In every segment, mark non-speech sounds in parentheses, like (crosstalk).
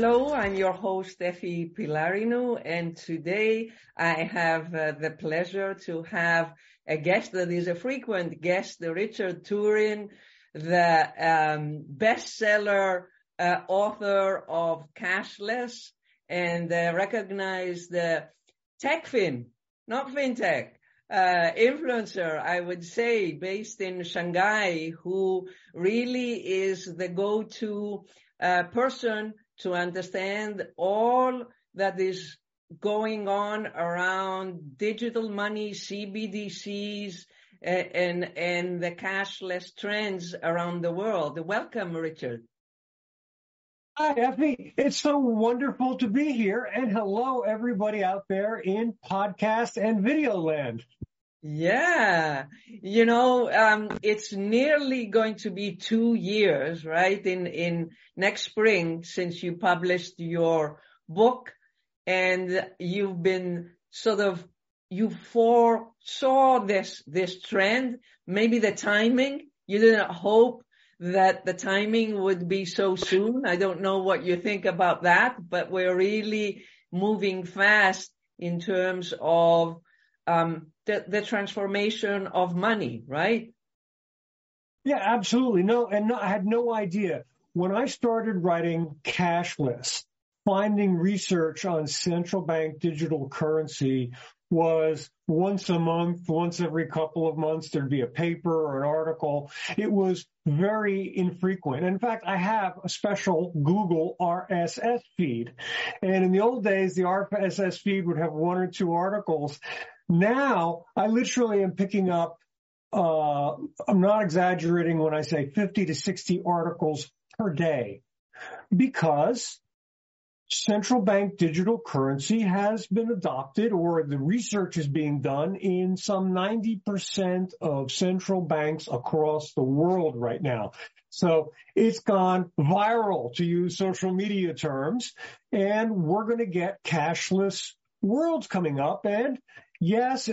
Hello, I'm your host, Efi Pylarinou, and today I have uh, the pleasure to have a guest that is a frequent guest, Richard Turrin, the um, bestseller uh, author of Cashless and uh, recognized uh, TechFin, not FinTech, uh, influencer, I would say, based in Shanghai, who really is the go-to uh, person to understand all that is going on around digital money, CBDCs, and and the cashless trends around the world. Welcome, Richard. Hi, Efi. It's so wonderful to be here. And hello, everybody out there in podcast and video land. Yeah. You know, um, it's nearly going to be two years, right? In, in next spring since you published your book and you've been sort of, you foresaw this, this trend, maybe the timing. You didn't hope that the timing would be so soon. I don't know what you think about that, but we're really moving fast in terms of um, the, the transformation of money, right? Yeah, absolutely. No, and no, I had no idea. When I started writing Cashless, finding research on central bank digital currency was once a month, once every couple of months, there'd be a paper or an article. It was very infrequent. In fact, I have a special Google RSS feed. And in the old days, the RSS feed would have one or two articles. Now I literally am picking up, uh, I'm not exaggerating when I say 50 to 60 articles per day because central bank digital currency has been adopted or the research is being done in some 90% of central banks across the world right now. So it's gone viral to use social media terms and we're going to get cashless worlds coming up and yes,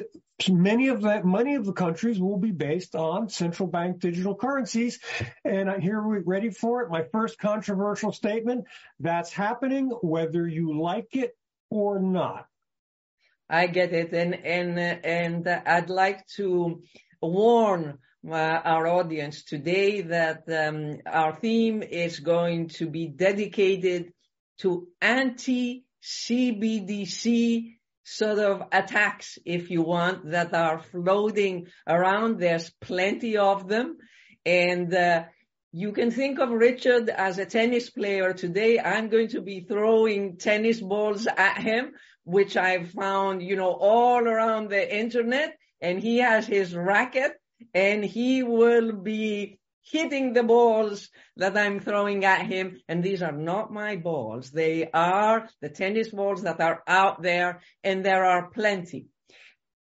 many of the many of the countries will be based on central bank digital currencies. And here we're ready for it. My first controversial statement: that's happening, whether you like it or not. I get it, and and and I'd like to warn uh, our audience today that um, our theme is going to be dedicated to anti CBDC sort of attacks, if you want, that are floating around. There's plenty of them. And uh, you can think of Richard as a tennis player today. I'm going to be throwing tennis balls at him, which I've found, you know, all around the internet. And he has his racket and he will be hitting the balls that I'm throwing at him. And these are not my balls. They are the tennis balls that are out there and there are plenty.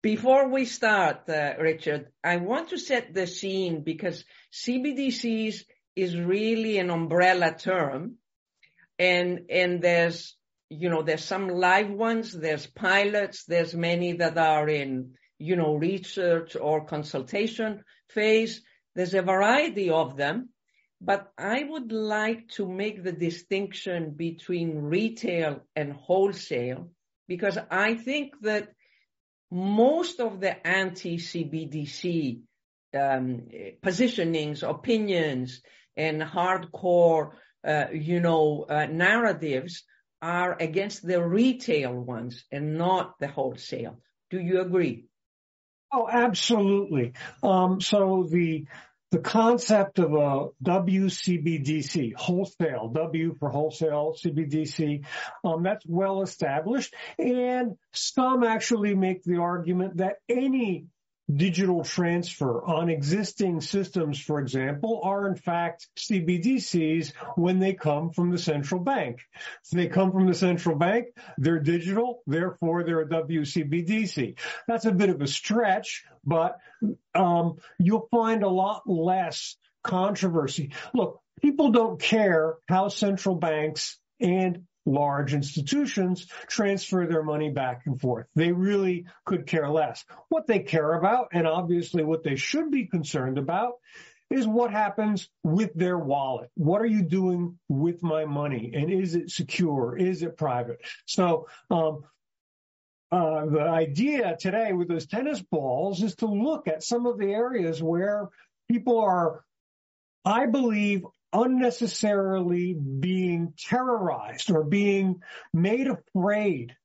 Before we start, uh, Richard, I want to set the scene because CBDCs is really an umbrella term and, and there's, you know, there's some live ones, there's pilots, there's many that are in, you know, research or consultation phase. There's a variety of them, but I would like to make the distinction between retail and wholesale because I think that most of the anti-CBDC um, positionings, opinions, and hardcore, uh, you know, uh, narratives are against the retail ones and not the wholesale. Do you agree? Oh, absolutely. Um, so the the concept of a WCBDC, wholesale, W for wholesale, CBDC, um, that's well established. And some actually make the argument that any digital transfer on existing systems, for example, are in fact CBDCs when they come from the central bank. So they come from the central bank, they're digital, therefore they're a WCBDC. That's a bit of a stretch, but um, you'll find a lot less controversy. Look, people don't care how central banks and large institutions transfer their money back and forth. They really could care less. What they care about, and obviously what they should be concerned about, is what happens with their wallet. What are you doing with my money? And is it secure? Is it private? So, um, uh, the idea today with those tennis balls is to look at some of the areas where people are, I believe, unnecessarily being terrorized or being made afraid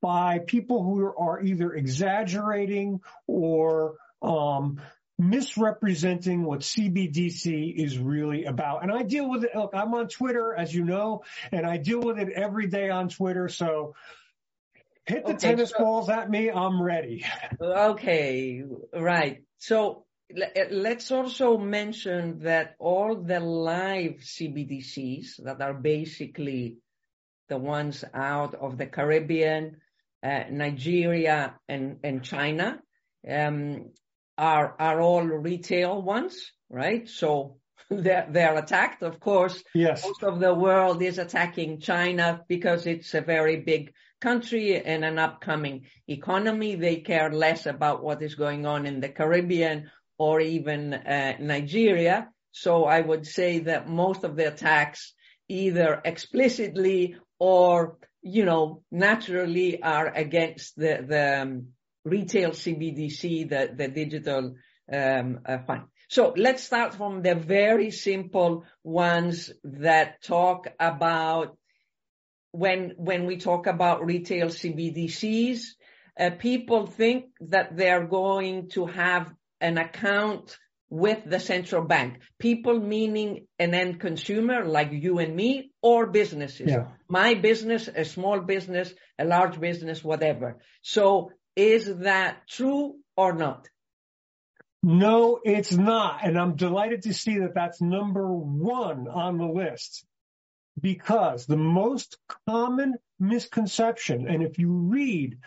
by people who are either exaggerating or um, misrepresenting what CBDC is really about. And I deal with it. Look, I'm on Twitter, as you know, and I deal with it every day on Twitter. So hit the okay, tennis so, balls at me. I'm ready. Okay, right. So let's also mention that all the live CBDCs that are basically the ones out of the Caribbean, uh, Nigeria, and, and China um, are are all retail ones, right? So (laughs) they're, they're attacked, of course. Yes. Most of the world is attacking China because it's a very big country and an upcoming economy. They care less about what is going on in the Caribbean or even uh, Nigeria. So I would say that most of the attacks either explicitly or, you know, naturally are against the, the um, retail CBDC, the, the digital um, uh, fund. So let's start from the very simple ones that talk about when when we talk about retail CBDCs, uh, people think that they're going to have an account with the central bank. People meaning an end consumer like you and me or businesses. Yeah. My business, a small business, a large business, whatever. So is that true or not? No, it's not. And I'm delighted to see that that's number one on the list because the most common misconception, and if you read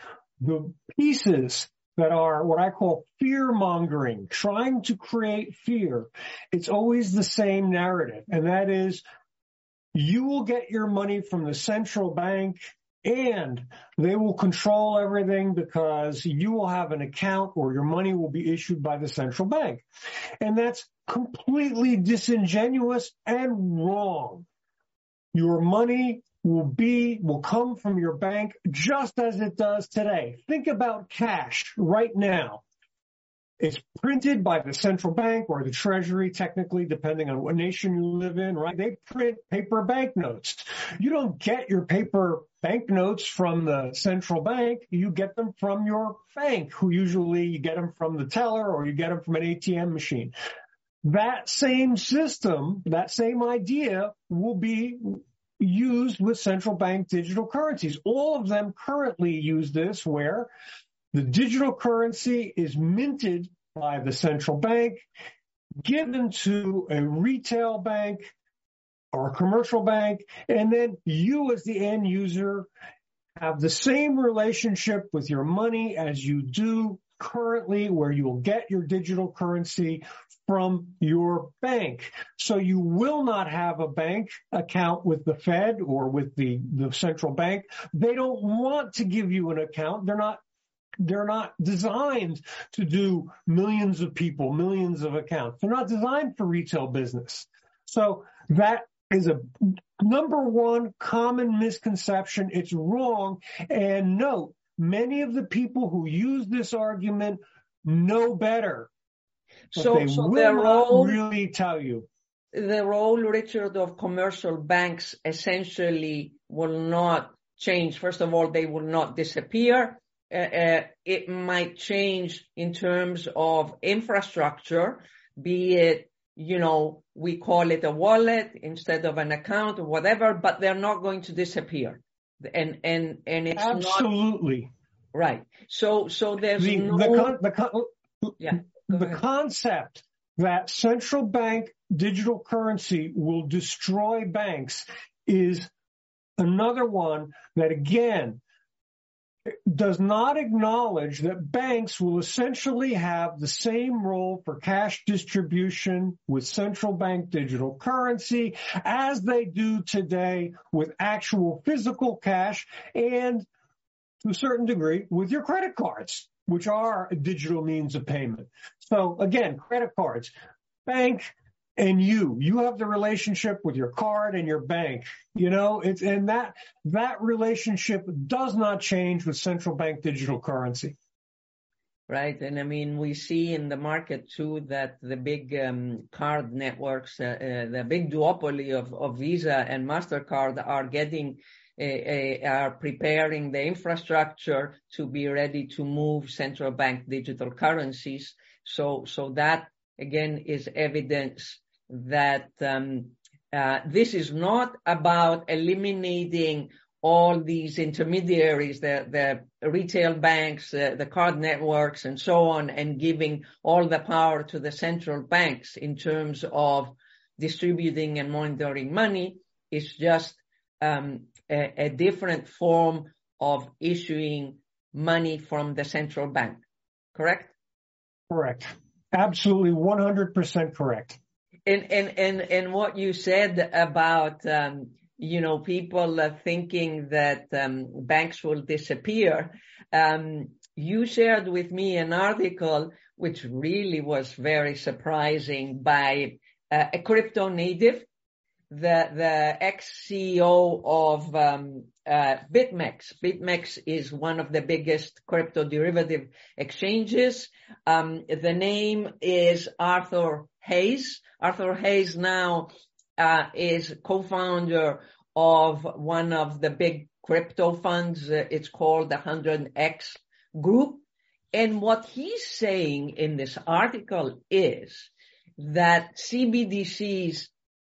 the pieces that are what I call fear mongering, trying to create fear, it's always the same narrative. And that is you will get your money from the central bank and they will control everything because you will have an account or your money will be issued by the central bank. And that's completely disingenuous and wrong. Your money will be, will come from your bank just as it does today. Think about cash right now. It's printed by the central bank or the treasury, technically, depending on what nation you live in, right? They print paper banknotes. You don't get your paper banknotes from the central bank. You get them from your bank, who usually you get them from the teller or you get them from an ATM machine. That same system, that same idea will be used with central bank digital currencies. All of them currently use this where the digital currency is minted by the central bank, given to a retail bank or a commercial bank, and then you as the end user have the same relationship with your money as you do currently where you will get your digital currency from your bank. So you will not have a bank account with the Fed or with the, the central bank. They don't want to give you an account. They're not they're not designed to do millions of people, millions of accounts. They're not designed for retail business. So that is a number one common misconception. It's wrong. And note, many of the people who use this argument know better. So, they so will role, really tell you. The role, Richard, of commercial banks essentially will not change. First of all, they will not disappear. Uh, uh, it might change in terms of infrastructure, be it, you know, we call it a wallet instead of an account or whatever, but they're not going to disappear. And, and, and it's Absolutely. Not, right. So, so there's the, no, the, the, con, the concept that central bank digital currency will destroy banks is another one that again does not acknowledge that banks will essentially have the same role for cash distribution with central bank digital currency as they do today with actual physical cash and to a certain degree with your credit cards, which are a digital means of payment. So again, credit cards. bank and you. You have the relationship with your card and your bank. You know, it's and that that relationship does not change with central bank digital currency. Right, and I mean we see in the market too that the big um, card networks, uh, uh, the big duopoly of, of Visa and Mastercard, are getting uh, uh, are preparing the infrastructure to be ready to move central bank digital currencies. So, so that again is evidence that um, uh, this is not about eliminating all these intermediaries, the, the retail banks, uh, the card networks, and so on, and giving all the power to the central banks in terms of distributing and monitoring money. It's just um, a, a different form of issuing money from the central bank. Correct? Correct. Absolutely 100% correct. And, and, and, and what you said about, um, you know, people uh, thinking that um, banks will disappear. Um, you shared with me an article which really was very surprising by uh, a crypto native the the ex CEO of um, uh, BitMEX. BitMEX is one of the biggest crypto derivative exchanges. Um, the name is Arthur Hayes. Arthur Hayes now uh, is co-founder of one of the big crypto funds. Uh, it's called the 100X Group. And what he's saying in this article is that CBDCs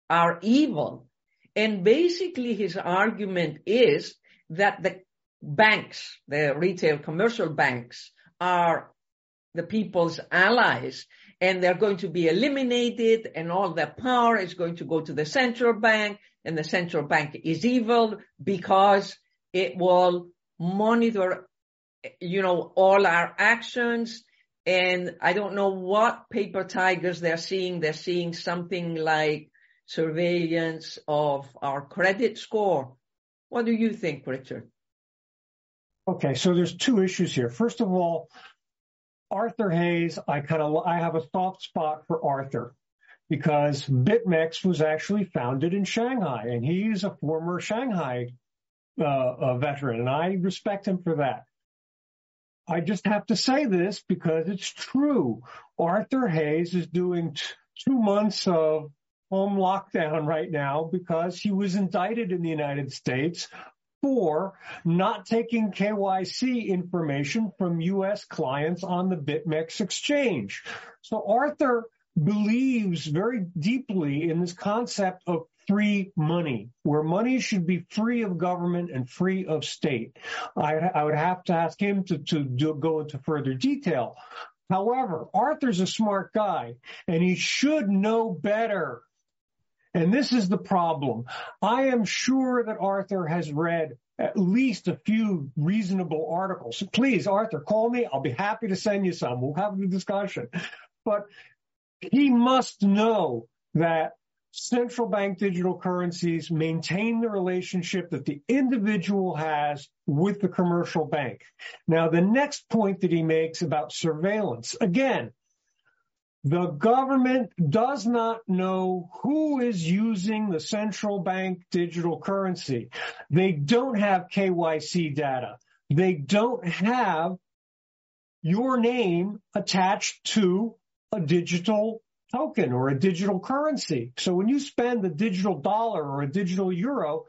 are evil. And basically his argument is that the banks, the retail commercial banks are the people's allies and they're going to be eliminated and all their power is going to go to the central bank and the central bank is evil because it will monitor, you know, all our actions. And I don't know what paper tigers they're seeing. They're seeing something like surveillance of our credit score. What do you think, Richard? Okay, so there's two issues here. First of all, Arthur Hayes, I kind of I have a soft spot for Arthur because BitMEX was actually founded in Shanghai, and he's a former Shanghai uh, veteran, and I respect him for that. I just have to say this because it's true. Arthur Hayes is doing t- two months of home lockdown right now because he was indicted in the United States for not taking KYC information from U.S. clients on the BitMEX exchange. So Arthur believes very deeply in this concept of free money, where money should be free of government and free of state. I, I would have to ask him to, to do, go into further detail. However, Arthur's a smart guy and he should know better and this is the problem. I am sure that Arthur has read at least a few reasonable articles. Please, Arthur, call me. I'll be happy to send you some. We'll have the discussion. But he must know that central bank digital currencies maintain the relationship that the individual has with the commercial bank. Now, the next point that he makes about surveillance, again, the government does not know who is using the central bank digital currency. They don't have KYC data. They don't have your name attached to a digital token or a digital currency. So when you spend a digital dollar or a digital euro,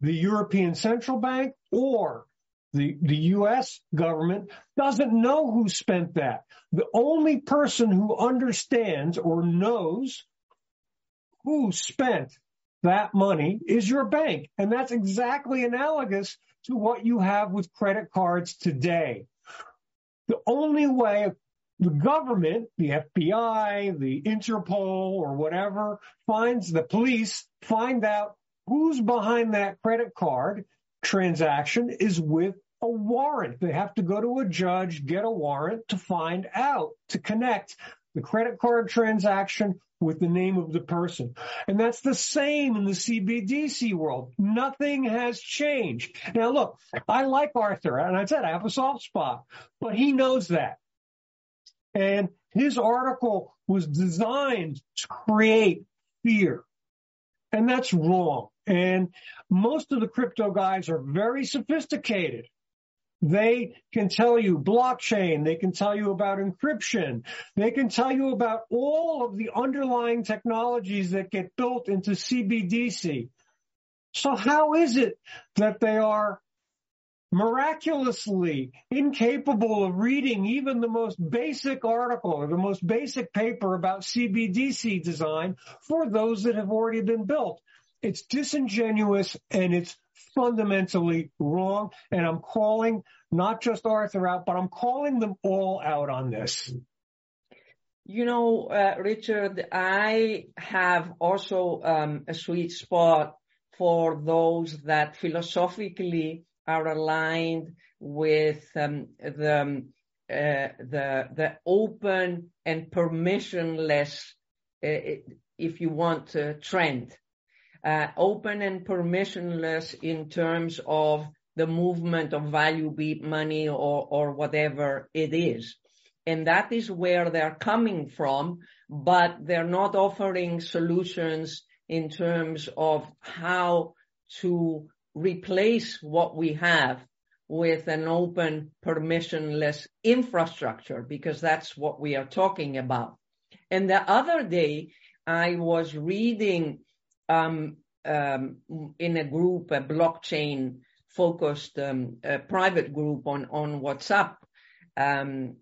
the European Central Bank or the, the U.S. government doesn't know who spent that. The only person who understands or knows who spent that money is your bank. And that's exactly analogous to what you have with credit cards today. The only way the government, the FBI, the Interpol or whatever finds the police find out who's behind that credit card transaction is with a warrant. They have to go to a judge, get a warrant to find out, to connect the credit card transaction with the name of the person. And that's the same in the CBDC world. Nothing has changed. Now look, I like Arthur and I said I have a soft spot, but he knows that. And his article was designed to create fear. And that's wrong. And most of the crypto guys are very sophisticated. They can tell you blockchain. They can tell you about encryption. They can tell you about all of the underlying technologies that get built into CBDC. So how is it that they are miraculously incapable of reading even the most basic article or the most basic paper about CBDC design for those that have already been built? It's disingenuous and it's fundamentally wrong. And I'm calling not just Arthur out, but I'm calling them all out on this. You know, uh, Richard, I have also um, a sweet spot for those that philosophically are aligned with um, the, um, uh, the the open and permissionless, uh, if you want, uh, trend. Uh, open and permissionless in terms of the movement of value, be it money or, or whatever it is. And that is where they're coming from, but they're not offering solutions in terms of how to replace what we have with an open, permissionless infrastructure, because that's what we are talking about. And the other day, I was reading um, um, in a group, a blockchain focused um, private group on on WhatsApp um,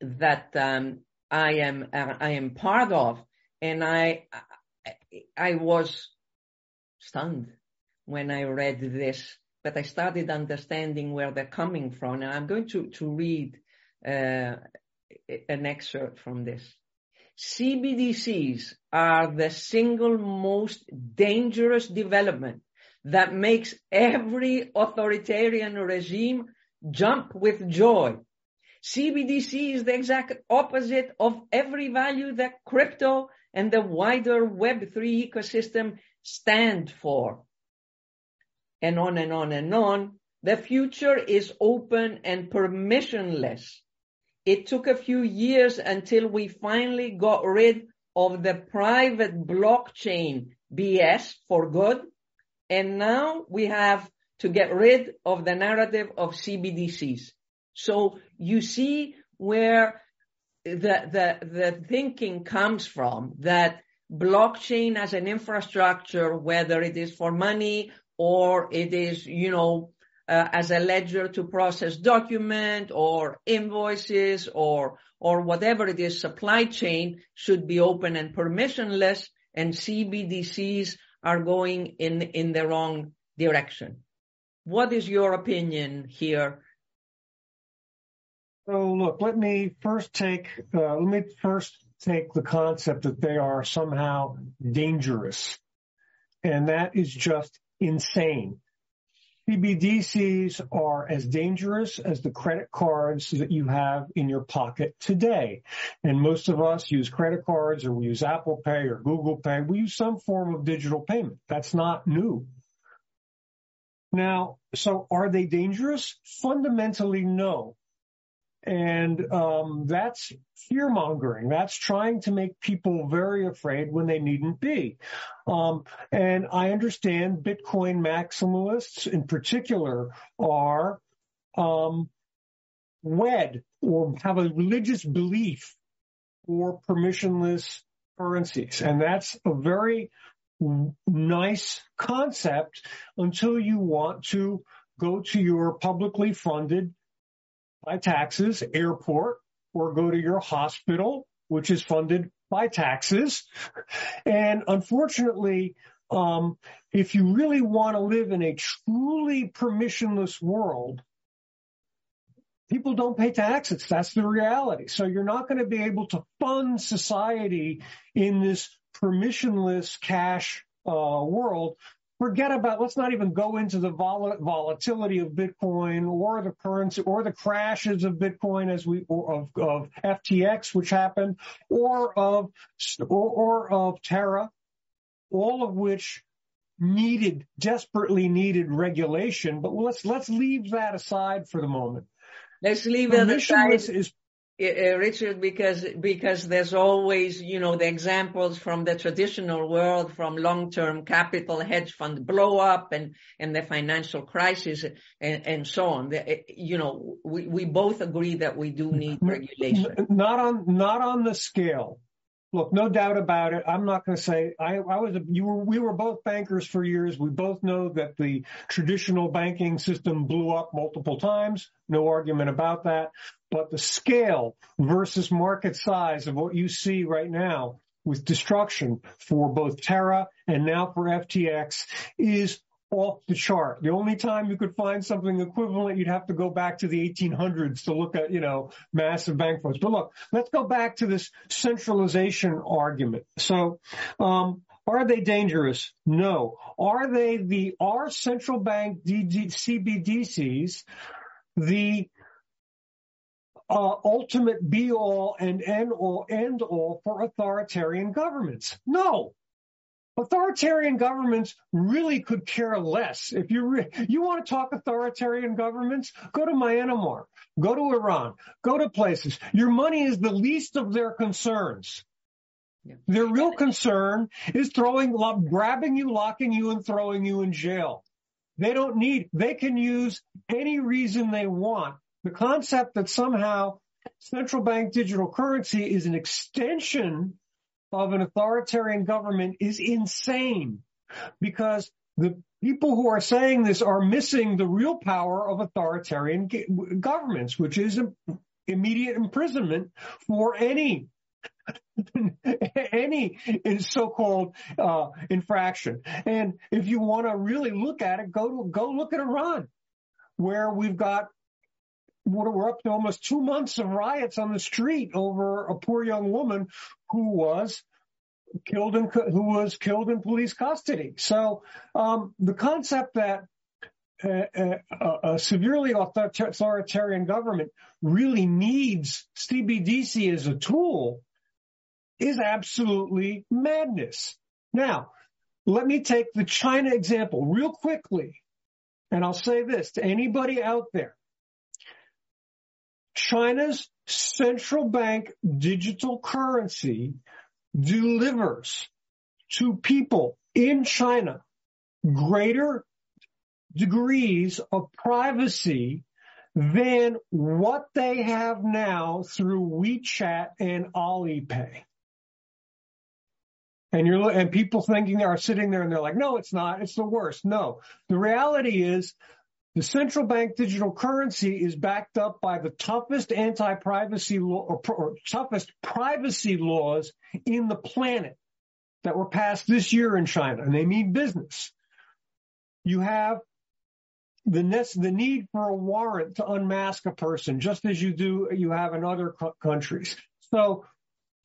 that um, I am uh, I am part of, and I I was stunned when I read this, but I started understanding where they're coming from, and I'm going to to read uh, an excerpt from this. CBDCs are the single most dangerous development that makes every authoritarian regime jump with joy. CBDC is the exact opposite of every value that crypto and the wider Web3 ecosystem stand for. And on and on and on. The future is open and permissionless. It took a few years until we finally got rid of the private blockchain BS for good and now we have to get rid of the narrative of CBDCs. So you see where the, the, the thinking comes from that blockchain as an infrastructure, whether it is for money or it is, you know, uh, as a ledger to process document or invoices or, or whatever it is, supply chain should be open and permissionless and CBDCs are going in, in the wrong direction. What is your opinion here? So look, let me first take, uh, let me first take the concept that they are somehow dangerous. And that is just insane. CBDCs are as dangerous as the credit cards that you have in your pocket today. And most of us use credit cards or we use Apple Pay or Google Pay. We use some form of digital payment. That's not new. Now, so are they dangerous? Fundamentally, no. And um, that's fear mongering. That's trying to make people very afraid when they needn't be. Um, and I understand Bitcoin maximalists in particular are um, wed or have a religious belief for permissionless currencies. And that's a very nice concept until you want to go to your publicly funded by taxes airport or go to your hospital, which is funded by taxes. And unfortunately, um, if you really want to live in a truly permissionless world, people don't pay taxes. That's the reality. So you're not going to be able to fund society in this permissionless cash uh, world forget about, let's not even go into the vol- volatility of Bitcoin or the currency or the crashes of Bitcoin as we, of, of FTX, which happened, or of, or, or of Terra, all of which needed, desperately needed regulation. But let's, let's leave that aside for the moment. Let's leave it aside. Is, uh, Richard, because because there's always, you know, the examples from the traditional world, from long-term capital hedge fund blow up and and the financial crisis and, and so on. The, you know, we, we both agree that we do need regulation. Not on not on the scale Look, no doubt about it. I'm not going to say I, I was. A, you were. We were both bankers for years. We both know that the traditional banking system blew up multiple times. No argument about that. But the scale versus market size of what you see right now with destruction for both Terra and now for FTX is off the chart. The only time you could find something equivalent, you'd have to go back to the 1800s to look at, you know, massive bank frauds. But look, let's go back to this centralization argument. So, um, are they dangerous? No. Are they the, are central bank DD, CBDCs the uh, ultimate be all and end all, end all for authoritarian governments? No. Authoritarian governments really could care less. If you re- you want to talk authoritarian governments, go to Myanmar, go to Iran, go to places. Your money is the least of their concerns. Yeah. Their real concern is throwing, grabbing you, locking you, and throwing you in jail. They don't need, they can use any reason they want. The concept that somehow central bank digital currency is an extension of an authoritarian government is insane because the people who are saying this are missing the real power of authoritarian governments, which is immediate imprisonment for any (laughs) any so-called uh, infraction. And if you want to really look at it, go to go look at Iran, where we've got we're up to almost two months of riots on the street over a poor young woman who was killed in who was killed in police custody. So um, the concept that a, a, a, severely authoritarian government really needs CBDC as a tool is absolutely madness. Now, let me take the China example real quickly. And I'll say this to anybody out there. China's central bank digital currency delivers to people in China greater degrees of privacy than what they have now through WeChat and Alipay. And you're, and people thinking are sitting there and they're like, no, it's not. It's the worst. No, the reality is the central bank digital currency is backed up by the toughest anti-privacy law or, or, toughest privacy laws in the planet that were passed this year in China, and they mean business. You have the, the need for a warrant to unmask a person, just as you do you have in other countries. So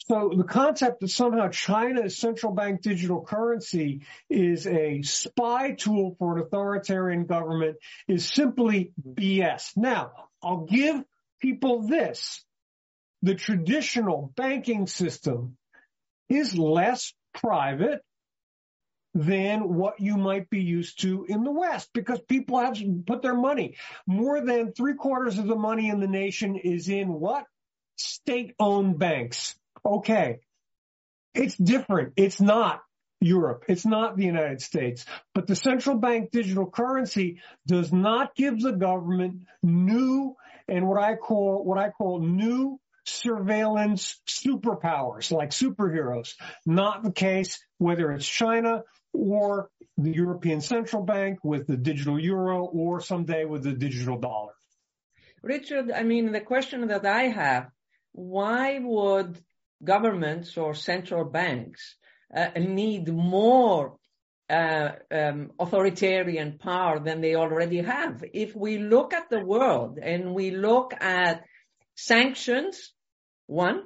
so the concept that somehow China's central bank digital currency is a spy tool for an authoritarian government is simply BS. Now, I'll give people this. The traditional banking system is less private than what you might be used to in the West because people have put their money. More than three quarters of the money in the nation is in what? State owned banks. Okay. It's different. It's not Europe. It's not the United States. But the central bank digital currency does not give the government new and what I call, what I call new surveillance superpowers like superheroes. Not the case whether it's China or the European Central Bank with the digital euro or someday with the digital dollar. Richard, I mean, the question that I have, why would governments or central banks uh, need more uh, um, authoritarian power than they already have. If we look at the world and we look at sanctions, one,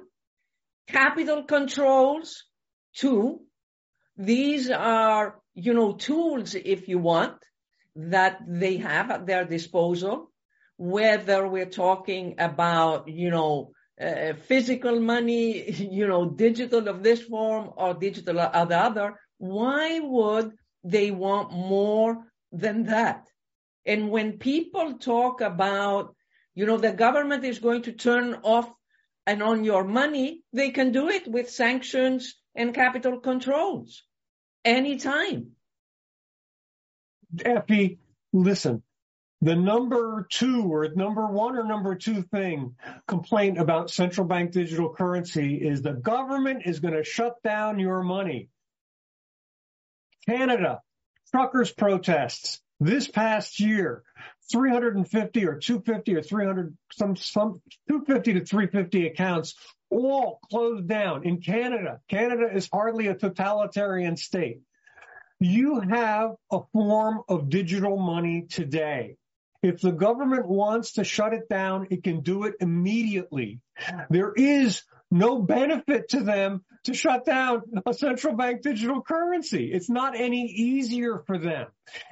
capital controls, two, these are, you know, tools, if you want, that they have at their disposal, whether we're talking about, you know, uh, physical money, (laughs) you know, digital of this form or digital of the other, why would they want more than that? And when people talk about, you know, the government is going to turn off and on your money, they can do it with sanctions and capital controls anytime. Efi, listen, the number two or number one or number two thing complaint about central bank digital currency is the government is going to shut down your money. Canada, truckers protests this past year, 350 or 250 or 300, some, some 250 to 350 accounts all closed down in Canada. Canada is hardly a totalitarian state. You have a form of digital money today. If the government wants to shut it down, it can do it immediately. There is no benefit to them to shut down a central bank digital currency. It's not any easier for them.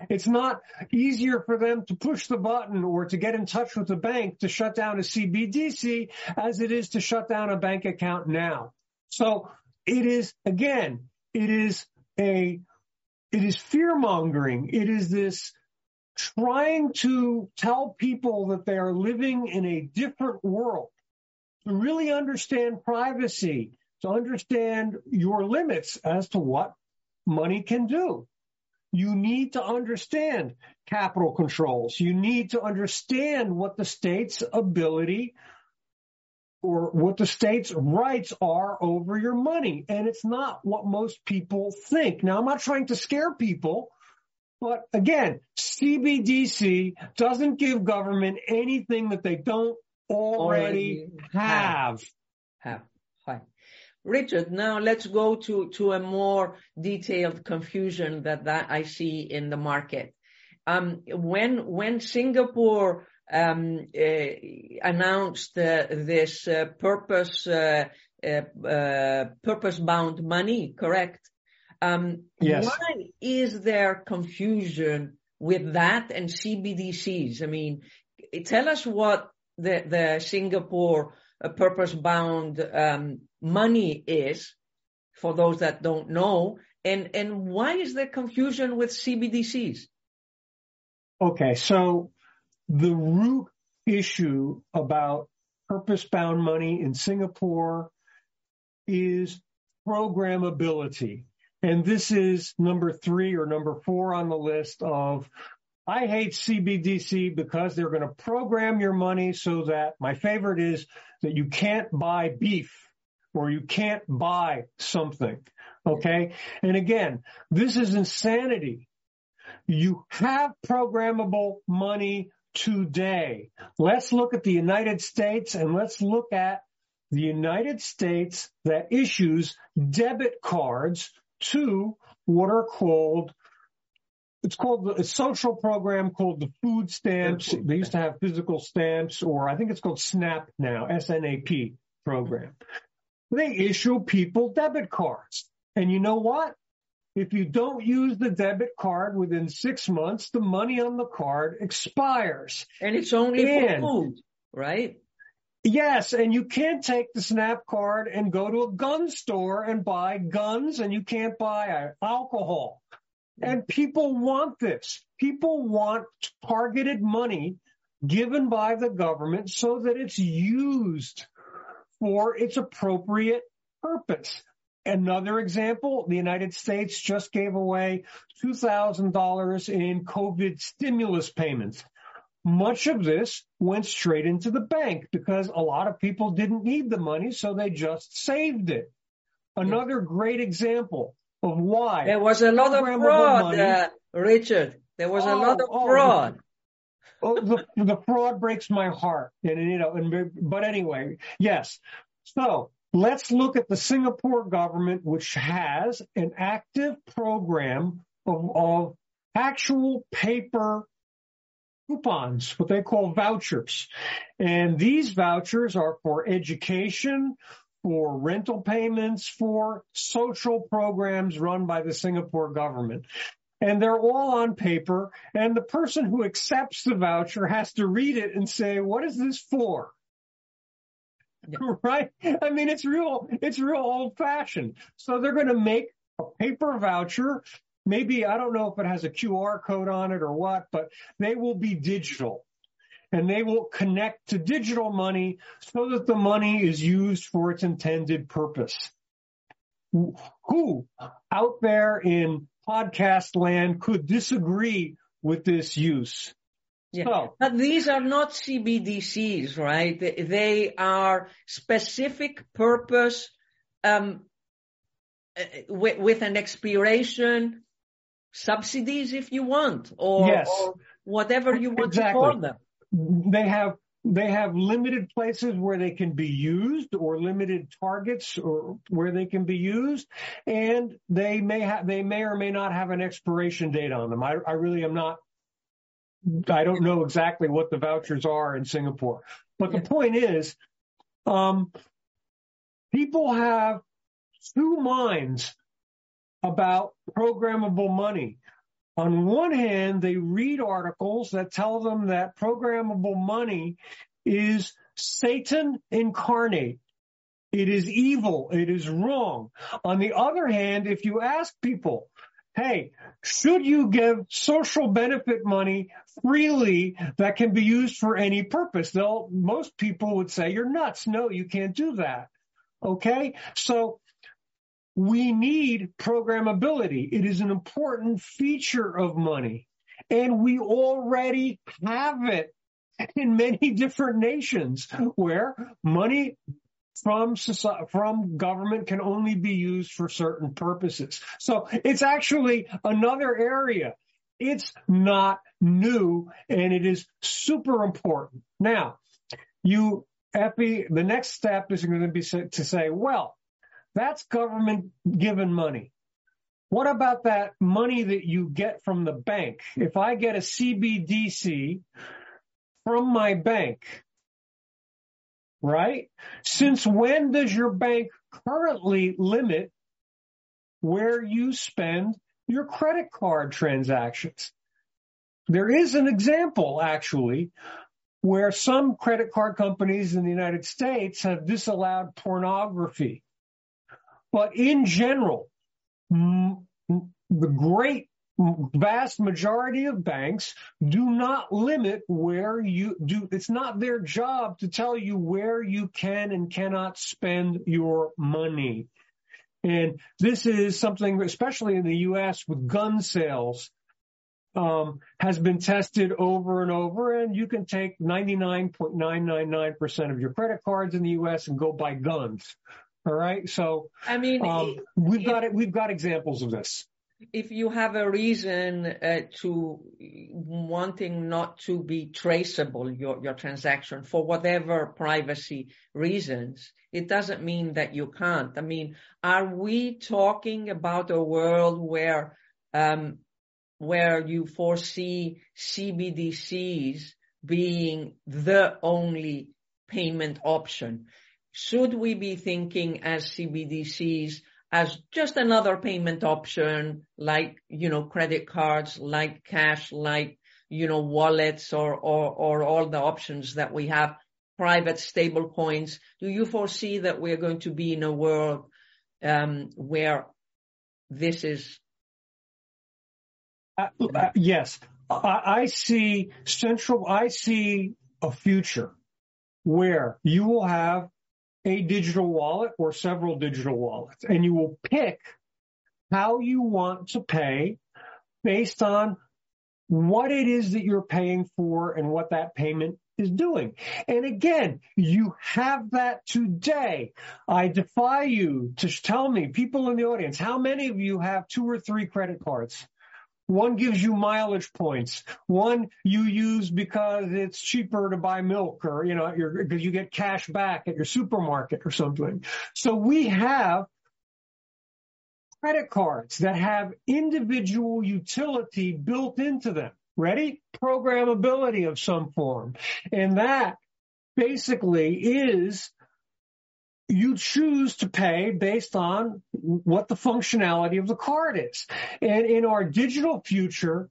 It's not easier for them to push the button or to get in touch with the bank to shut down a CBDC as it is to shut down a bank account now. So it is, again, it is a, it is fear mongering. It is this trying to tell people that they are living in a different world, to really understand privacy, to understand your limits as to what money can do. You need to understand capital controls. You need to understand what the state's ability or what the state's rights are over your money. And it's not what most people think. Now, I'm not trying to scare people. But again, CBDC doesn't give government anything that they don't already, already have. Have. Fine. Richard, now let's go to, to a more detailed confusion that, that I see in the market. Um, when, when Singapore um, uh, announced uh, this uh, purpose, uh, uh, uh, purpose-bound money, correct? Um, yes. Why is there confusion with that and CBDCs? I mean, tell us what the, the Singapore uh, purpose bound um, money is for those that don't know, and, and why is there confusion with CBDCs? Okay, so the root issue about purpose bound money in Singapore is programmability. And this is number three or number four on the list of I hate CBDC because they're going to program your money so that my favorite is that you can't buy beef or you can't buy something. Okay. And again, this is insanity. You have programmable money today. Let's look at the United States and let's look at the United States that issues debit cards to what are called it's called a social program called the food stamps. They used to have physical stamps, or I think it's called SNAP now, S-N-A-P program. They issue people debit cards. And you know what? If you don't use the debit card within six months, the money on the card expires. And it's only and, for food, right? Yes, and you can't take the SNAP card and go to a gun store and buy guns, and you can't buy uh, alcohol. And people want this. People want targeted money given by the government so that it's used for its appropriate purpose. Another example, the United States just gave away $2,000 in COVID stimulus payments. Much of this went straight into the bank because a lot of people didn't need the money, so they just saved it. Another great example of why. There was a lot of fraud, uh, Richard. There was oh, a lot of oh, fraud. Oh, the, the fraud breaks my heart. And, you know, and, but anyway, yes. So let's look at the Singapore government, which has an active program of, of actual paper coupons, what they call vouchers. And these vouchers are for education, for rental payments, for social programs run by the Singapore government. And they're all on paper. And the person who accepts the voucher has to read it and say, what is this for? Yeah. (laughs) Right? I mean, it's real, it's real old fashioned. So they're going to make a paper voucher maybe I don't know if it has a QR code on it or what, but they will be digital. and they will connect to digital money so that the money is used for its intended purpose. Who out there in podcast land could disagree with this use? Yeah. So, but these are not CBDCs, right? They are specific purpose um, uh, with, with, an expiration, subsidies if you want, or, yes. or whatever you want exactly. to call them. They have they have limited places where they can be used or limited targets or where they can be used and they may have they may or may not have an expiration date on them I, I really am not I don't know exactly what the vouchers are in Singapore. But the point is, um, people have two minds about programmable money. On one hand, they read articles that tell them that programmable money is Satan incarnate. It is evil. It is wrong. On the other hand, if you ask people, hey, should you give social benefit money freely that can be used for any purpose? They'll, most people would say, you're nuts. No, you can't do that. Okay. So we need programmability. It is an important feature of money and we already have it in many (laughs) different nations where money from society, from government can only be used for certain purposes. So it's actually another area. It's not new and it is super important. Now, you, Effie, the next step is going to be to say, well, that's government given money. What about that money that you get from the bank? If I get a CBDC from my bank, right? Since when does your bank currently limit where you spend your credit card transactions? There is an example actually where some credit card companies in the United States have disallowed pornography. But in general, the great vast majority of banks do not limit where you do. It's not their job to tell you where you can and cannot spend your money. And this is something, especially in the U.S. with gun sales, um, has been tested over and over. And you can take 99.999% of your credit cards in the U.S. and go buy guns. All right. So, I mean, um, we've got it. We've got examples of this if you have a reason uh, to wanting not to be traceable your your transaction for whatever privacy reasons it doesn't mean that you can't i mean are we talking about a world where um, where you foresee cbdc's being the only payment option should we be thinking as cbdc's as just another payment option like, you know, credit cards, like cash, like, you know, wallets or, or, or all the options that we have, private stable coins. Do you foresee that we're going to be in a world, um, where this is? Uh, uh, yes. I, I see central, I see a future where you will have a digital wallet or several digital wallets and you will pick how you want to pay based on what it is that you're paying for and what that payment is doing. And again, you have that today. I defy you to tell me, people in the audience, how many of you have two or three credit cards? One gives you mileage points. One you use because it's cheaper to buy milk or, you know, because you get cash back at your supermarket or something. So we have credit cards that have individual utility built into them. Ready? Programmability of some form. And that basically is you choose to pay based on what the functionality of the card is. And in our digital future,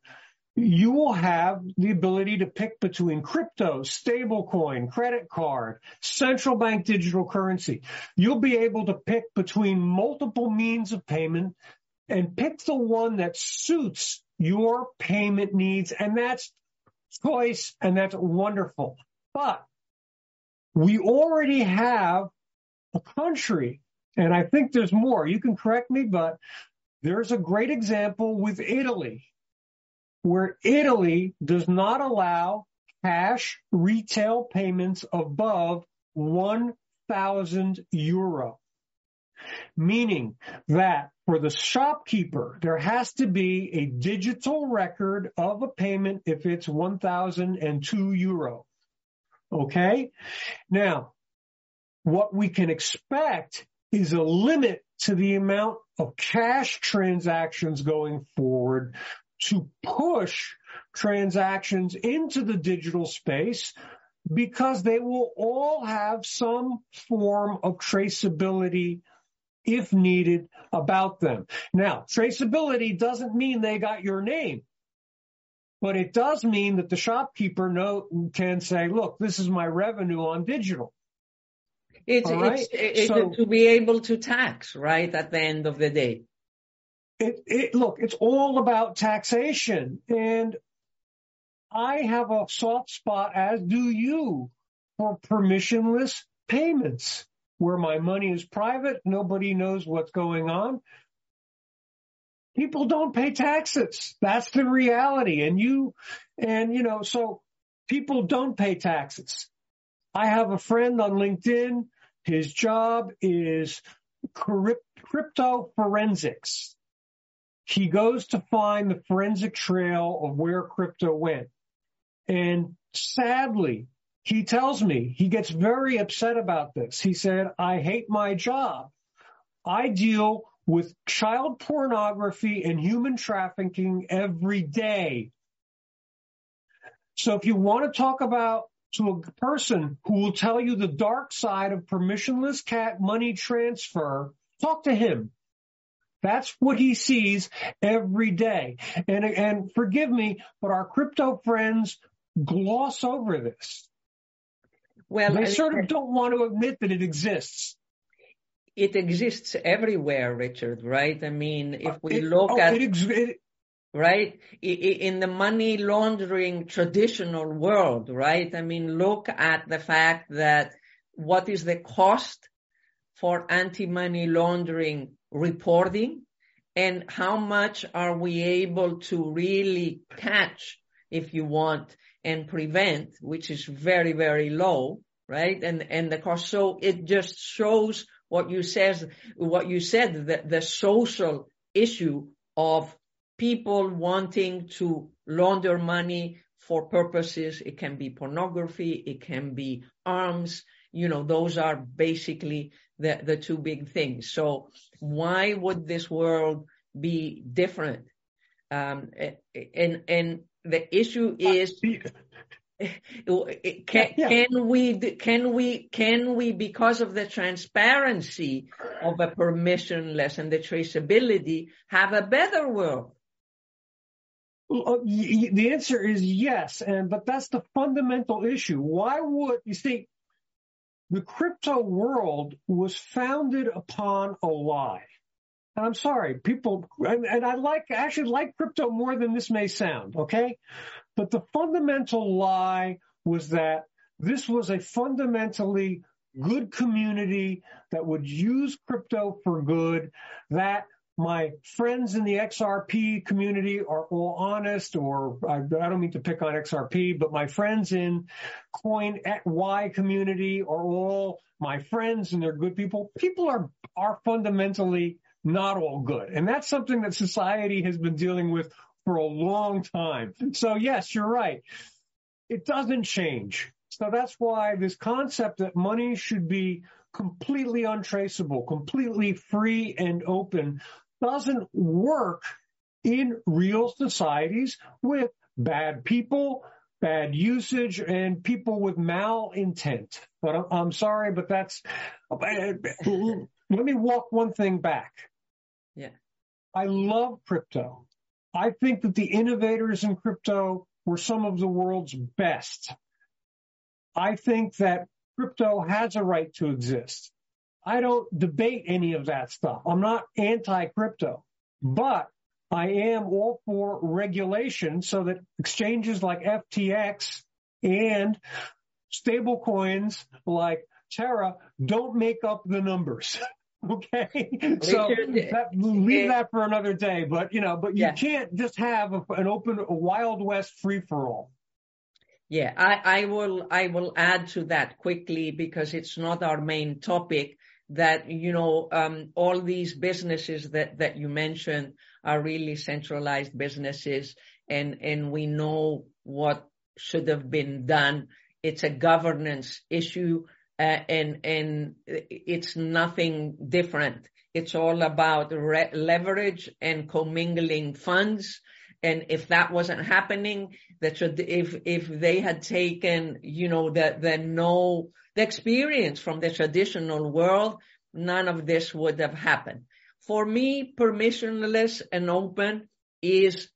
you will have the ability to pick between crypto, stablecoin, credit card, central bank digital currency. You'll be able to pick between multiple means of payment and pick the one that suits your payment needs. And that's choice and that's wonderful. But we already have a country, and I think there's more. You can correct me, but there's a great example with Italy, where Italy does not allow cash retail payments above 1,000 euro. Meaning that for the shopkeeper, there has to be a digital record of a payment if it's 1,002 euro. Okay? Now, what we can expect is a limit to the amount of cash transactions going forward to push transactions into the digital space because they will all have some form of traceability if needed about them. Now, traceability doesn't mean they got your name. But it does mean that the shopkeeper know, can say, look, this is my revenue on digital. It's, right? it's, it's so, to be able to tax, right, at the end of the day. It, it, look, it's all about taxation. And I have a soft spot, as do you, for permissionless payments where my money is private. Nobody knows what's going on people don't pay taxes. That's the reality. And you, and you know, so people don't pay taxes. I have a friend on LinkedIn. His job is crypto forensics. He goes to find the forensic trail of where crypto went. And sadly, he tells me he gets very upset about this. He said, I hate my job. I deal with child pornography and human trafficking every day. So if you want to talk about to a person who will tell you the dark side of permissionless cat money transfer, talk to him. That's what he sees every day. And, and forgive me, but our crypto friends gloss over this. Well, they sort of don't want to admit that it exists it exists everywhere, Richard, right? I mean, if we look oh, at, it ex- it, right, in the money laundering traditional world, right? I mean, look at the fact that what is the cost for anti-money laundering reporting and how much are we able to really catch, if you want, and prevent, which is very, very low, right? And, and the cost. So it just shows what you says, what you said, the, the social issue of people wanting to launder money for purposes. It can be pornography. It can be arms. You know, those are basically the, the two big things. So why would this world be different? Um, and, and the issue is (laughs) can, yeah. can we can we can we because of the transparency of a permissionless and the traceability have a better world uh, the answer is yes and but that's the fundamental issue why would you see the crypto world was founded upon a lie and I'm sorry, people, and, and I like, I actually like crypto more than this may sound, okay? But the fundamental lie was that this was a fundamentally good community that would use crypto for good, that my friends in the XRP community are all honest, or I, I, don't mean to pick on XRP, but my friends in Coin at Y community are all my friends and they're good people. People are, are fundamentally not all good. And that's something that society has been dealing with for a long time. So yes, you're right. It doesn't change. So that's why this concept that money should be completely untraceable, completely free and open doesn't work in real societies with bad people, bad usage, and people with malintent. But I'm sorry, but that's, let me walk one thing back. Yeah. I love crypto. I think that the innovators in crypto were some of the world's best. I think that crypto has a right to exist. I don't debate any of that stuff. I'm not anti crypto, but I am all for regulation so that exchanges like FTX and stable coins like Terra don't make up the numbers. (laughs) Okay. So that, leave that for another day, but you know, but you yeah. can't just have a, an open, a wild west free for all. Yeah, I, I will, I will add to that quickly because it's not our main topic that, you know, um, all these businesses that, that you mentioned are really centralized businesses and, and we know what should have been done. It's a governance issue uh, and and it's nothing different. It's all about re- leverage and commingling funds. And if that wasn't happening, that should, if if they had taken, you know, the the no the experience from the traditional world, none of this would have happened. For me, permissionless and open is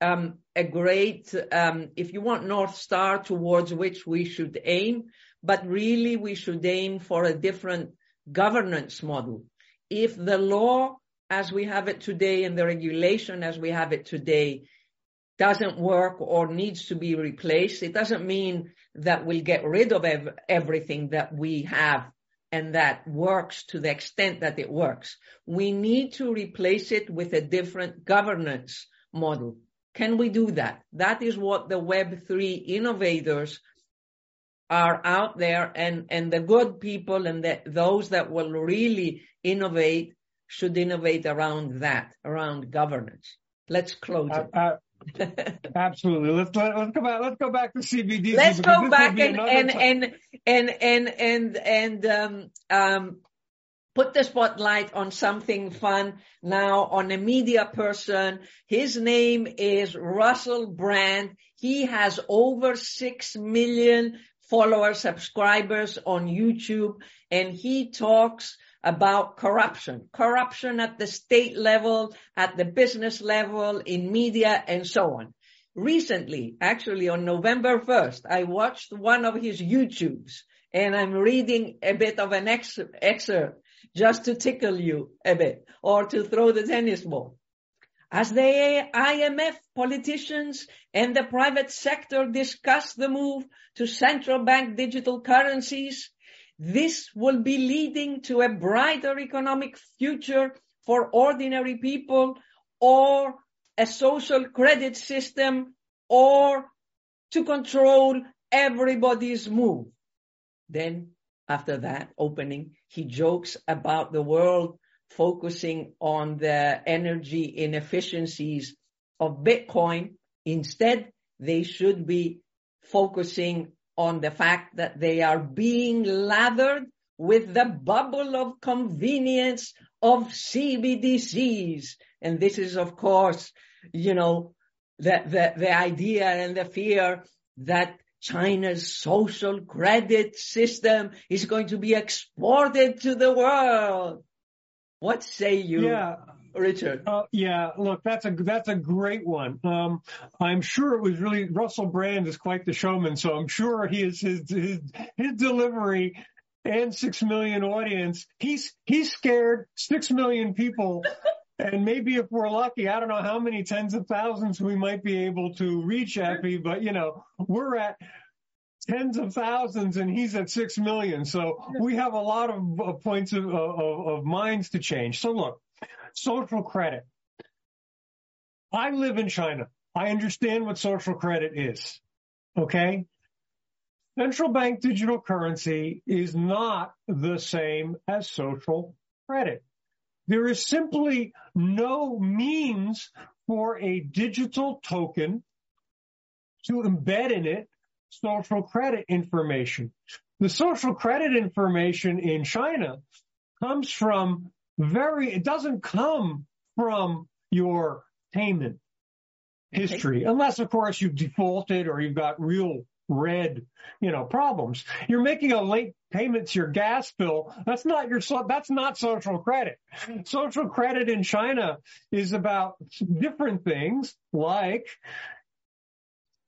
um, a great, um, if you want North Star towards which we should aim, but really we should aim for a different governance model. If the law as we have it today and the regulation as we have it today doesn't work or needs to be replaced, it doesn't mean that we'll get rid of ev- everything that we have and that works to the extent that it works. We need to replace it with a different governance model. Can we do that? That is what the Web3 innovators are out there and, and the good people and the, those that will really innovate should innovate around that, around governance. Let's close it. (laughs) absolutely. Let's let, let's go back. Let's go back to CBD. Let's go back and and, and, and and and and um um put the spotlight on something fun now on a media person. His name is Russell Brand. He has over six million followers, subscribers on YouTube, and he talks about corruption, corruption at the state level, at the business level, in media, and so on. Recently, actually on November 1st, I watched one of his YouTubes and I'm reading a bit of an excerpt just to tickle you a bit or to throw the tennis ball. As the IMF politicians and the private sector discuss the move to central bank digital currencies, this will be leading to a brighter economic future for ordinary people or a social credit system or to control everybody's move. Then after that opening, he jokes about the world focusing on the energy inefficiencies of Bitcoin. Instead, they should be focusing on the fact that they are being lathered with the bubble of convenience of CBDCs. And this is, of course, you know, the, the, the idea and the fear that China's social credit system is going to be exported to the world. What say you? Yeah. Richard. Uh, yeah, look, that's a that's a great one. Um, I'm sure it was really Russell Brand is quite the showman, so I'm sure he is his his, his delivery and six million audience. He's he's scared six million people, and maybe if we're lucky, I don't know how many tens of thousands we might be able to reach, Effie, but you know we're at tens of thousands and he's at six million. So we have a lot of, of points of, of, of minds to change. So look, social credit. I live in China. I understand what social credit is. Okay. Central bank digital currency is not the same as social credit. There is simply no means for a digital token to embed in it social credit information. The social credit information in China comes from very, it doesn't come from your payment history, unless of course you've defaulted or you've got real red, you know, problems. You're making a late payment to your gas bill. That's not your, that's not social credit. Social credit in China is about different things like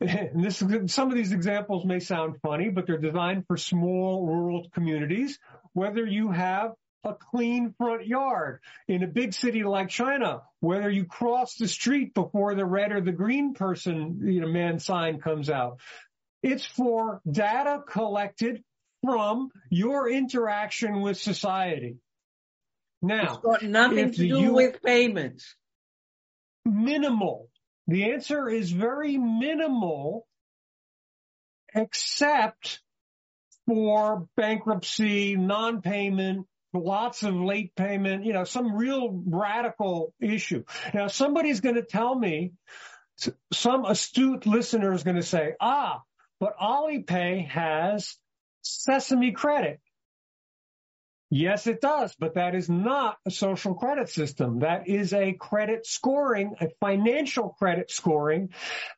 and this, some of these examples may sound funny, but they're designed for small rural communities. Whether you have a clean front yard. In a big city like China, whether you cross the street before the red or the green person, you know, man sign comes out. It's for data collected from your interaction with society. Now, it's got nothing to do U- with payments. Minimal. The answer is very minimal, except for bankruptcy, non-payment, lots of late payment, you know, some real radical issue. Now, somebody's going to tell me, some astute listener is going to say, ah, but Alipay has Sesame Credit. Yes, it does, but that is not a social credit system. That is a credit scoring, a financial credit scoring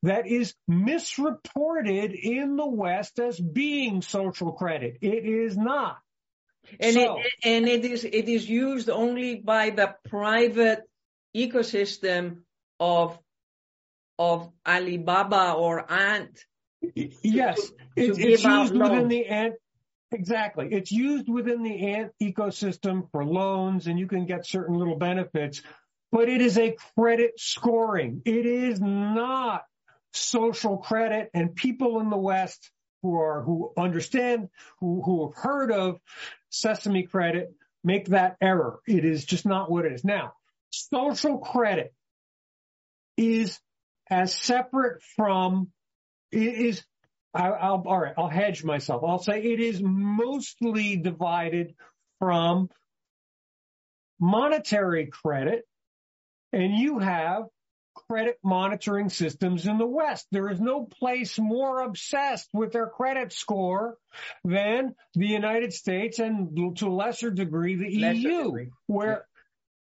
that is misreported in the West as being social credit. It is not. And so, it, and it is, it is used only by the private ecosystem of, of Alibaba or Ant. Yes, to it's, it's used within the Ant Exactly. It's used within the ant ecosystem for loans and you can get certain little benefits, but it is a credit scoring. It is not social credit and people in the West who are, who understand, who, who have heard of sesame credit make that error. It is just not what it is. Now, social credit is as separate from, is I, will all right, I'll hedge myself. I'll say it is mostly divided from monetary credit, and you have credit monitoring systems in the West. There is no place more obsessed with their credit score than the United States and to a lesser degree the lesser EU, degree. where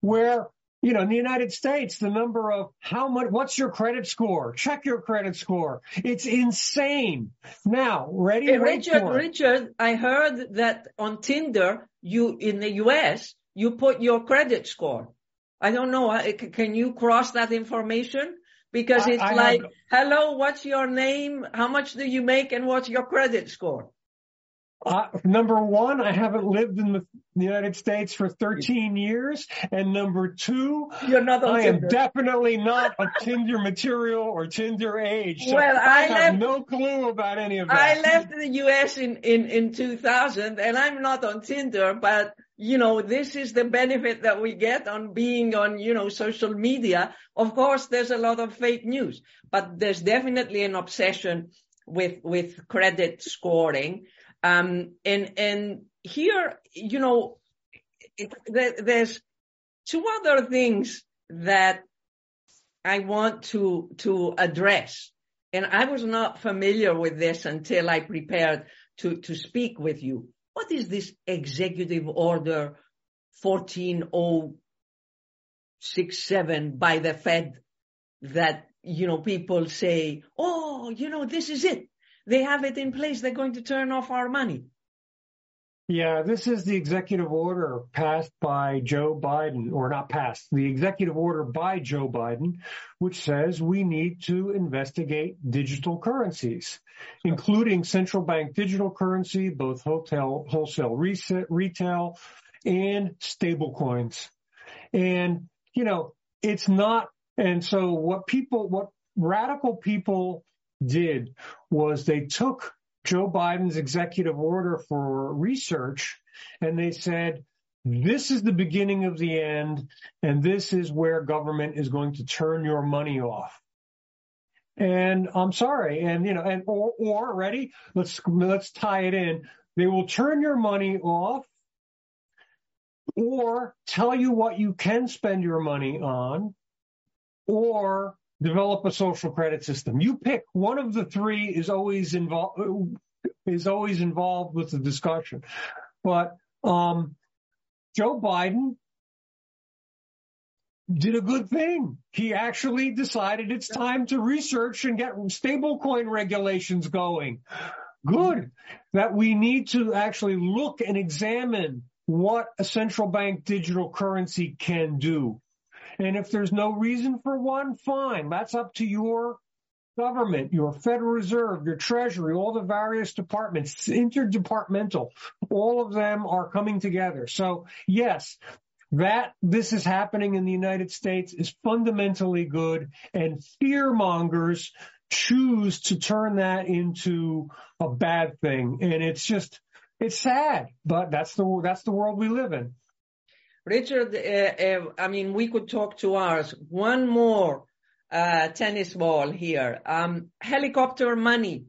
where you know, in the United States, the number of how much, what's your credit score? Check your credit score. It's insane. Now, ready? Hey, Richard, Richard, I heard that on Tinder, you, in the US, you put your credit score. I don't know. Can you cross that information? Because it's I, I like, have... hello, what's your name? How much do you make? And what's your credit score? Uh, number one, I haven't lived in the United States for 13 years. And number two, You're not I Tinder. am definitely not a Tinder material or Tinder age. So well, I, I have no clue about any of that. I left the US in, in, in 2000 and I'm not on Tinder, but you know, this is the benefit that we get on being on, you know, social media. Of course, there's a lot of fake news, but there's definitely an obsession with, with credit scoring. Um, and, and here, you know, it, there's two other things that I want to, to address. And I was not familiar with this until I prepared to, to speak with you. What is this executive order 14067 by the Fed that, you know, people say, oh, you know, this is it. They have it in place. They're going to turn off our money. Yeah, this is the executive order passed by Joe Biden, or not passed, the executive order by Joe Biden, which says we need to investigate digital currencies, including central bank digital currency, both hotel, wholesale reset, retail, and stable coins. And, you know, it's not, and so what people, what radical people did was they took Joe Biden's executive order for research and they said, this is the beginning of the end and this is where government is going to turn your money off. And I'm sorry. And, you know, and, or, or ready? Let's, let's tie it in. They will turn your money off or tell you what you can spend your money on or develop a social credit system. You pick one of the three is always involved is always involved with the discussion. But um, Joe Biden did a good thing. He actually decided it's time to research and get stablecoin regulations going. Good. That we need to actually look and examine what a central bank digital currency can do. And if there's no reason for one, fine. That's up to your government, your Federal Reserve, your Treasury, all the various departments, interdepartmental, all of them are coming together. So yes, that this is happening in the United States is fundamentally good and fear mongers choose to turn that into a bad thing. And it's just, it's sad, but that's the, that's the world we live in. Richard, uh, uh, I mean, we could talk two hours. One more uh, tennis ball here. Um, helicopter money,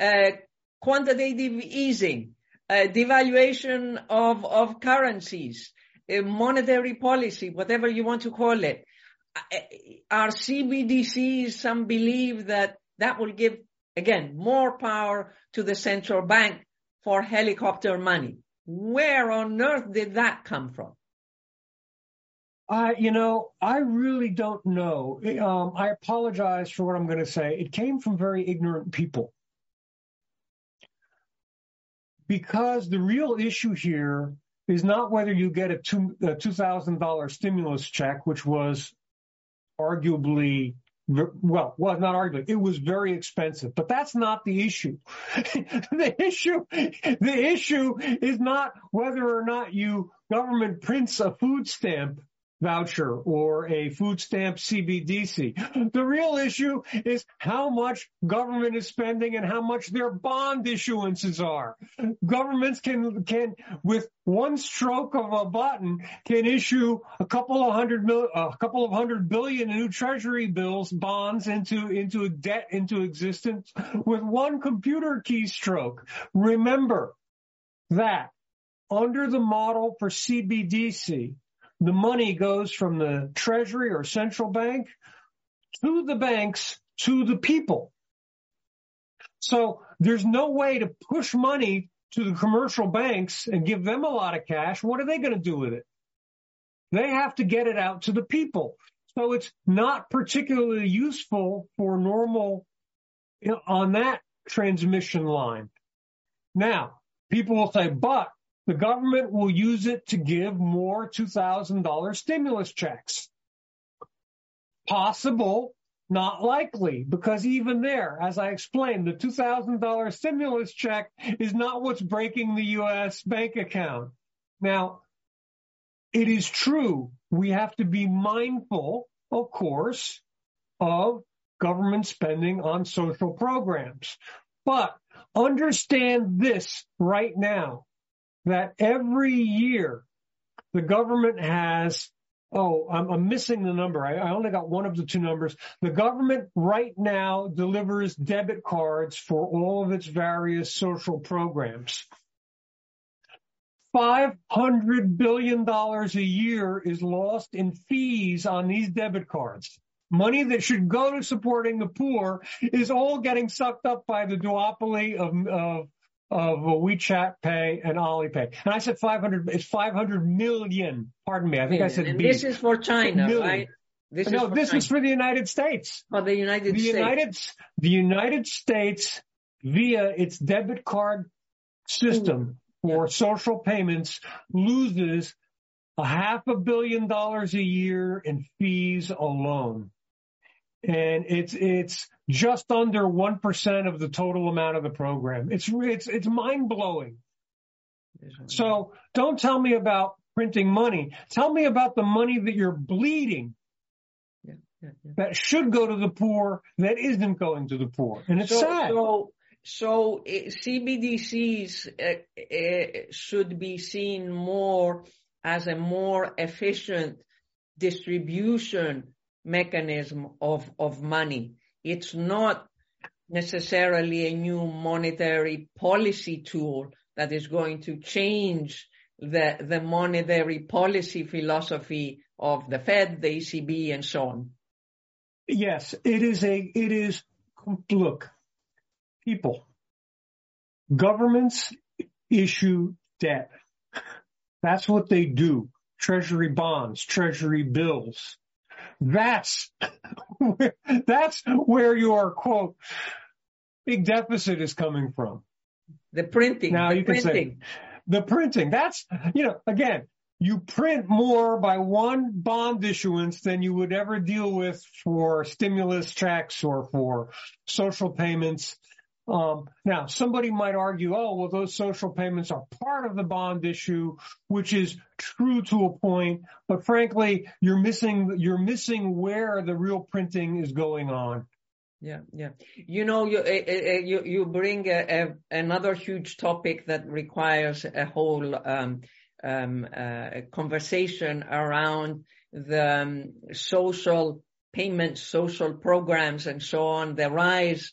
uh, quantitative easing, devaluation of, of currencies, monetary policy, whatever you want to call it. Our CBDCs, some believe that that will give, again, more power to the central bank for helicopter money. Where on earth did that come from? I, you know, I really don't know. Um, I apologize for what I'm going to say. It came from very ignorant people. Because the real issue here is not whether you get a, two, $2,000 stimulus check, which was arguably well, was not arguably, it was very expensive, but that's not the issue. (laughs) the issue, the issue is not whether or not you government prints a food stamp voucher or a food stamp CBDC. The real issue is how much government is spending and how much their bond issuances are. Governments can, can, with one stroke of a button, can issue a couple of hundred mil, a couple of hundred billion new treasury bills, bonds into, into debt, into existence with one computer keystroke. Remember that under the model for CBDC, the money goes from the treasury or central bank to the banks to the people. So there's no way to push money to the commercial banks and give them a lot of cash. What are they going to do with it? They have to get it out to the people. So it's not particularly useful for normal on that transmission line. Now, people will say, but the government will use it to give more $2,000 stimulus checks. Possible, not likely, because even there, as I explained, the $2,000 stimulus check is not what's breaking the U.S. bank account. Now, it is true we have to be mindful, of course, of government spending on social programs. But understand this right now that every year the government has Oh, I'm, I'm missing the number. I, I, only got one of the two numbers. The government right now delivers debit cards for all of its various social programs. $500 billion a year is lost in fees on these debit cards. Money that should go to supporting the poor is all getting sucked up by the duopoly of, of of WeChat Pay and Alipay. And I said 500, it's 500 million. Pardon me. I think I said and B. This is for China, million. right? This no, is this China. is for the United States. For the United the States. United, the United States via its debit card system Ooh. for yeah. social payments loses a half a billion dollars a year in fees alone and it's it's just under 1% of the total amount of the program. It's it's it's mind-blowing. So don't tell me about printing money. Tell me about the money that you're bleeding yeah, yeah, yeah. that should go to the poor that isn't going to the poor. And it's so, sad. So, so uh, CBDCs uh, uh, should be seen more as a more efficient distribution mechanism of, of money. It's not necessarily a new monetary policy tool that is going to change the, the monetary policy philosophy of the Fed, the ECB, and so on. Yes, it is a, it is, look, people, governments issue debt. That's what they do. Treasury bonds, treasury bills. That's (laughs) that's where your quote big deficit is coming from. The printing. Now the you printing. can say the printing. That's you know again you print more by one bond issuance than you would ever deal with for stimulus checks or for social payments. Um, now, somebody might argue, oh, well, those social payments are part of the bond issue, which is true to a point. But frankly, you're missing, you're missing where the real printing is going on. Yeah, yeah. You know, you eh, eh, eh, you you bring a, a, another huge topic that requires a whole um, um, uh, conversation around the um, social payments, social programs, and so on. The rise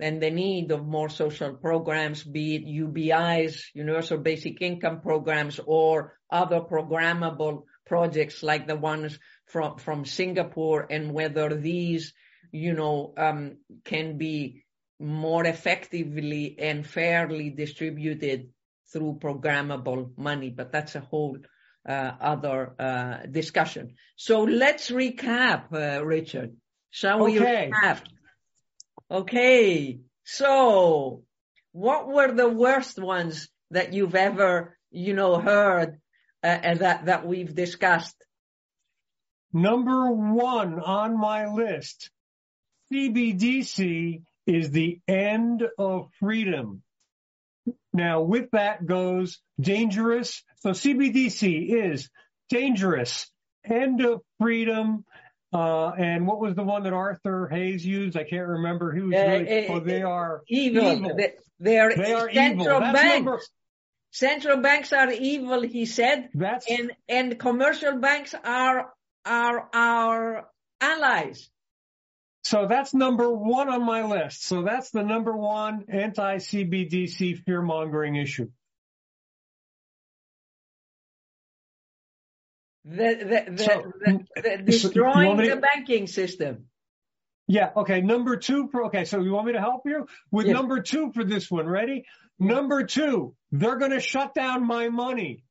and the need of more social programs, be it UBIs, universal basic income programs, or other programmable projects like the ones from from Singapore, and whether these you know, um, can be more effectively and fairly distributed through programmable money, but that's a whole uh, other uh, discussion. So let's recap, uh, Richard. Shall we okay. recap? Okay. So what were the worst ones that you've ever, you know, heard uh, that, that we've discussed? Number one on my list, CBDC is the end of freedom. Now, with that goes dangerous. So CBDC is dangerous, end of freedom. Uh, and what was the one that Arthur Hayes used? I can't remember. Who was uh, really, uh, oh, they are evil. evil. They, they, are, they are central banks. Number, central banks are evil, he said. That's, and, and commercial banks are, are our allies. So that's number one on my list. So that's the number one anti-CBDC fear mongering issue. The, the, the, so, the destroying the banking system. Yeah. Okay. Number two. For, okay. So you want me to help you with number two for this one? Ready? Number two. They're going to shut down my money.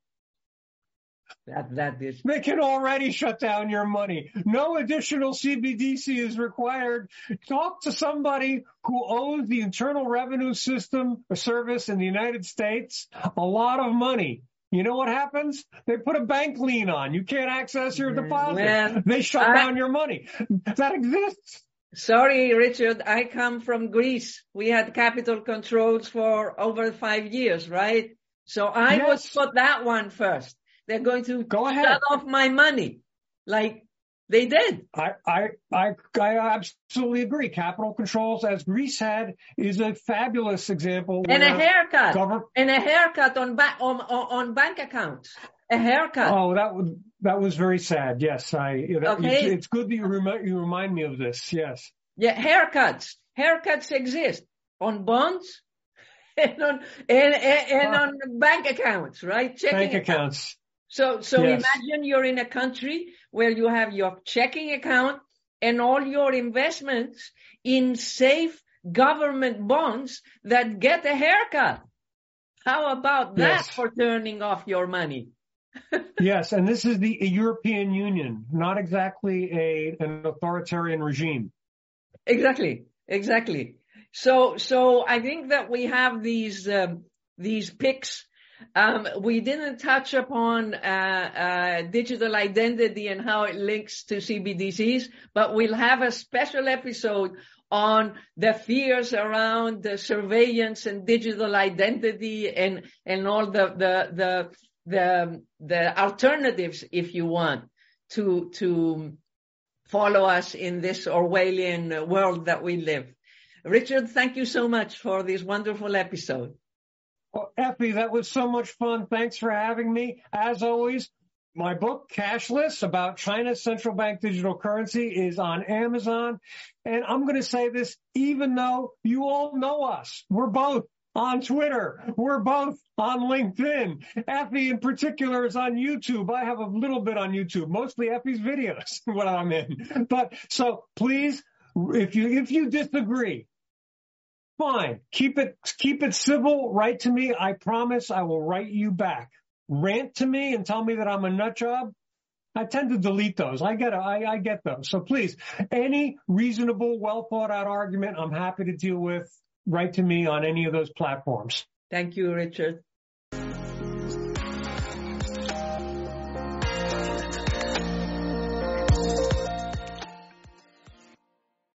That, that is. They can already shut down your money. No additional CBDC is required. Talk to somebody who owes the Internal Revenue System a service in the United States a lot of money. You know what happens? They put a bank lien on. You can't access your mm-hmm. deposit. Well, they shut I, down your money. That exists. Sorry, Richard. I come from Greece. We had capital controls for over five years, right? So I yes. would put that one first. They're going to Go ahead. shut off my money. Like they did. I, I, I, I absolutely agree. Capital controls, as Greece had, is a fabulous example. And a haircut. Government... And a haircut on, ba- on, on bank accounts. A haircut. Oh, that was, that was very sad. Yes. I, okay. it's, it's good that you remind, you remind me of this. Yes. Yeah. Haircuts. Haircuts exist on bonds (laughs) and on, and, and, and on bank accounts, right? Checking bank accounts. So, so Yes. imagine you're in a country where you have your checking account and all your investments in safe government bonds that get a haircut. How about that Yes. for turning off your money? (laughs) Yes. And this is the European Union, not exactly a, an authoritarian regime. Exactly, exactly. So, so I think that we have these um, these picks. Um, we didn't touch upon uh, uh, digital identity and how it links to CBDCs, but we'll have a special episode on the fears around the surveillance and digital identity and and all the the the the, the alternatives, if you want, to to follow us in this Orwellian world that we live. Richard, thank you so much for this wonderful episode. Well, Effie, that was so much fun. Thanks for having me. As always, my book, Cashless, about China's central bank digital currency is on Amazon. And I'm going to say this, even though you all know us, we're both on Twitter. We're both on LinkedIn. Effie in particular is on YouTube. I have a little bit on YouTube, mostly Effie's videos (laughs) when I'm in. But so please, if you, if you disagree, fine. Keep it, keep it civil. Write to me. I promise I will write you back. Rant to me and tell me that I'm a nut job. I tend to delete those. I get, I, I get those. So please, any reasonable, well thought out argument, I'm happy to deal with. Write to me on any of those platforms. Thank you, Richard.